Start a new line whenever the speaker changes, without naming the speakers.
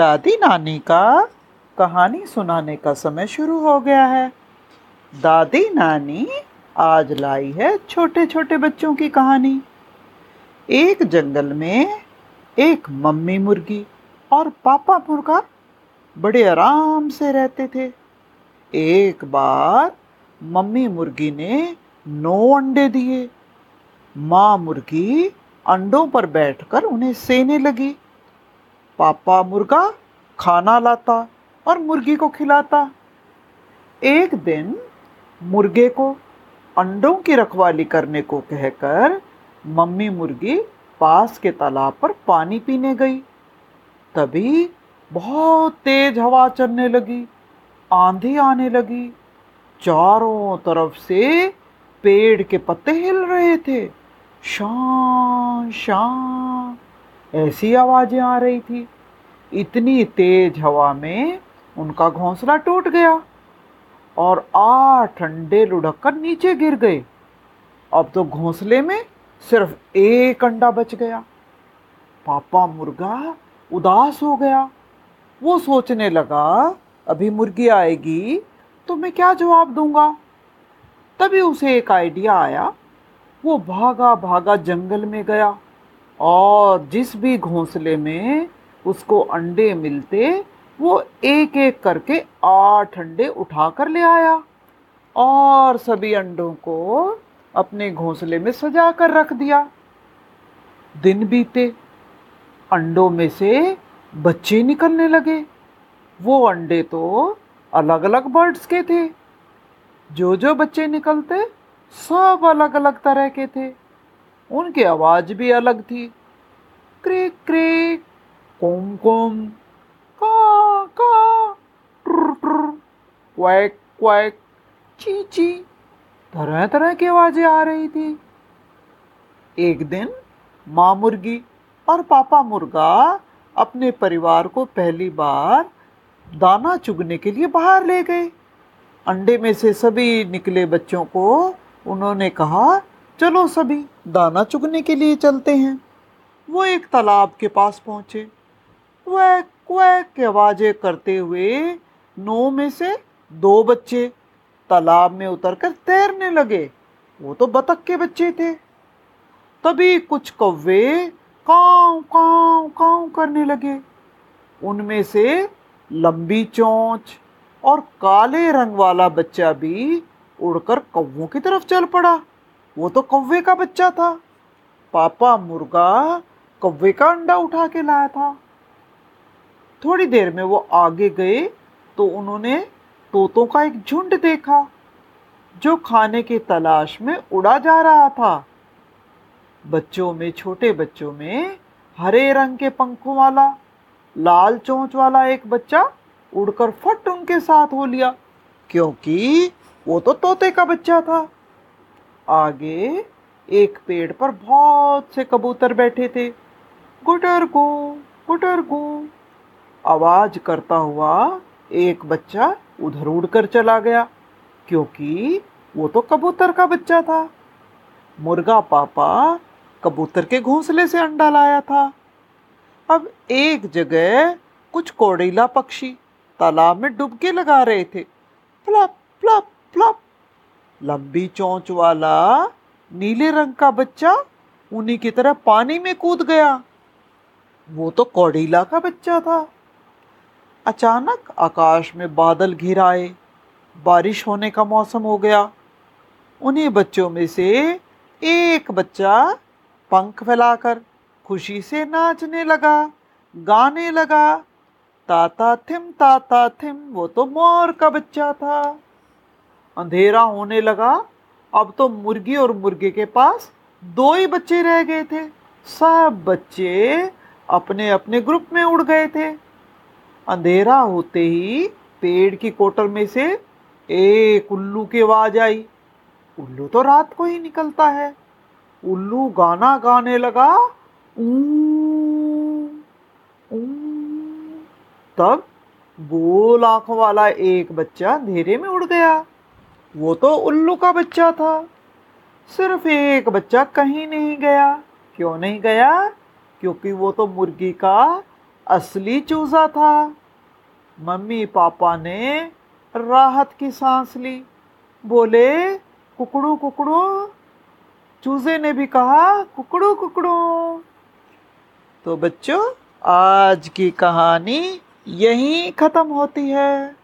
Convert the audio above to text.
दादी नानी का कहानी सुनाने का समय शुरू हो गया है। दादी नानी आज लाई है छोटे छोटे बच्चों की कहानी। एक जंगल में एक मम्मी मुर्गी और पापा मुर्गा बड़े आराम से रहते थे। एक बार मम्मी मुर्गी ने नौ अंडे दिए। माँ मुर्गी अंडों पर बैठकर उन्हें सेने लगी। पापा मुर्गा खाना लाता और मुर्गी को खिलाता। एक दिन मुर्गे को अंडों की रखवाली करने को कहकर मम्मी मुर्गी पास के तालाब पर पानी पीने गई। तभी बहुत तेज हवा चलने लगी, आंधी आने लगी। चारों तरफ़ से पेड़ के पत्ते हिल रहे थे। शां शां ऐसी आवाज़ें आ रही थी। इतनी तेज हवा में उनका घोंसला टूट गया और आठ अंडे लुढ़क कर नीचे गिर गए। अब तो घोंसले में सिर्फ़ एक अंडा बच गया। पापा मुर्गा उदास हो गया। वो सोचने लगा, अभी मुर्गी आएगी तो मैं क्या जवाब दूँगा? तभी उसे एक आइडिया आया। वो भागा भागा जंगल में गया और जिस भी घोंसले में उसको अंडे मिलते, वो एक एक करके आठ अंडे उठा कर ले आया और सभी अंडों को अपने घोंसले में सजा कर रख दिया। दिन बीते, अंडों में से बच्चे निकलने लगे। वो अंडे तो अलग अलग बर्ड्स के थे। जो जो बच्चे निकलते, सब अलग अलग तरह के थे। उनकी आवाज़ भी अलग थी। क्रिक क्रिक कोम कोम का का ट्र ट्र क्वैक क्वैक ची ची तरह तरह की आवाज़ें आ रही थी। एक दिन, माँ मुर्गी और पापा मुर्गा अपने परिवार को पहली बार दाना चुगने के लिए बाहर ले गए। अंडे में से सभी निकले बच्चों को उन्होंने कहा, चलो सभी, दाना चुगने के लिए चलते हैं। वो एक तालाब के पास पहुँचे। क्वैक क्वैक की आवाज़ें करते हुए नौ में से दो बच्चे तालाब में उतरकर तैरने लगे। वो तो बतख के बच्चे थे। तभी कुछ कौवे काव काव काव करने लगे। उनमें से लंबी चोंच और काले रंग वाला बच्चा भी उड़कर कौवों की तरफ़ चल पड़ा। वो तो कौवे का बच्चा था। पापा मुर्गा कौवे का अंडा उठा के लाया था। थोड़ी देर में वो आगे गए तो उन्होंने तोतों का एक झुंड देखा, जो खाने की तलाश में उड़ा जा रहा था। बच्चों में, छोटे बच्चों में हरे रंग के पंखों वाला, लाल चोंच वाला एक बच्चा उड़कर फट उनके साथ हो लिया, क्योंकि वो तो तोते का बच्चा था। आगे एक पेड़ पर बहुत से कबूतर बैठे थे। गुटर गो गुटर गो आवाज़ करता हुआ एक बच्चा उधर उड़कर चला गया, क्योंकि वो तो कबूतर का बच्चा था। मुर्गा पापा कबूतर के घोंसले से अंडा लाया था। अब एक जगह कुछ कोड़ीला पक्षी तालाब में डुबके लगा रहे थे। प्लप प्लप प्लप। लंबी चोंच वाला नीले रंग का बच्चा उन्हीं की तरह पानी में कूद गया। वो तो कौड़ीला का बच्चा था। अचानक आकाश में बादल घिर आए। बारिश होने का मौसम हो गया। उन्हीं बच्चों में से एक बच्चा पंख फैलाकर खुशी से नाचने लगा, गाने लगा। ताता थिम ताता थिम, वो तो मोर का बच्चा था। अंधेरा होने लगा। अब तो मुर्गी और मुर्गे के पास दो ही बच्चे रह गए थे। सब बच्चे अपने अपने ग्रुप में उड़ गए थे। अंधेरा होते ही पेड़ की कोटर में से एक उल्लू की आवाज़ आई। उल्लू तो रात को ही निकलता है। उल्लू गाना गाने लगा तब गोल आँखों वाला एक बच्चा अंधेरे में उड़ गया। वो तो उल्लू का बच्चा था। सिर्फ़ एक बच्चा कहीं नहीं गया। क्यों नहीं गया? क्योंकि वो तो मुर्गी का असली चूजा था। मम्मी पापा ने राहत की सांस ली। बोले, कुकड़ू कुकड़ू। चूजे ने भी कहा, कुकड़ू कुकड़ू। तो बच्चों, आज की कहानी यहीं खत्म होती है।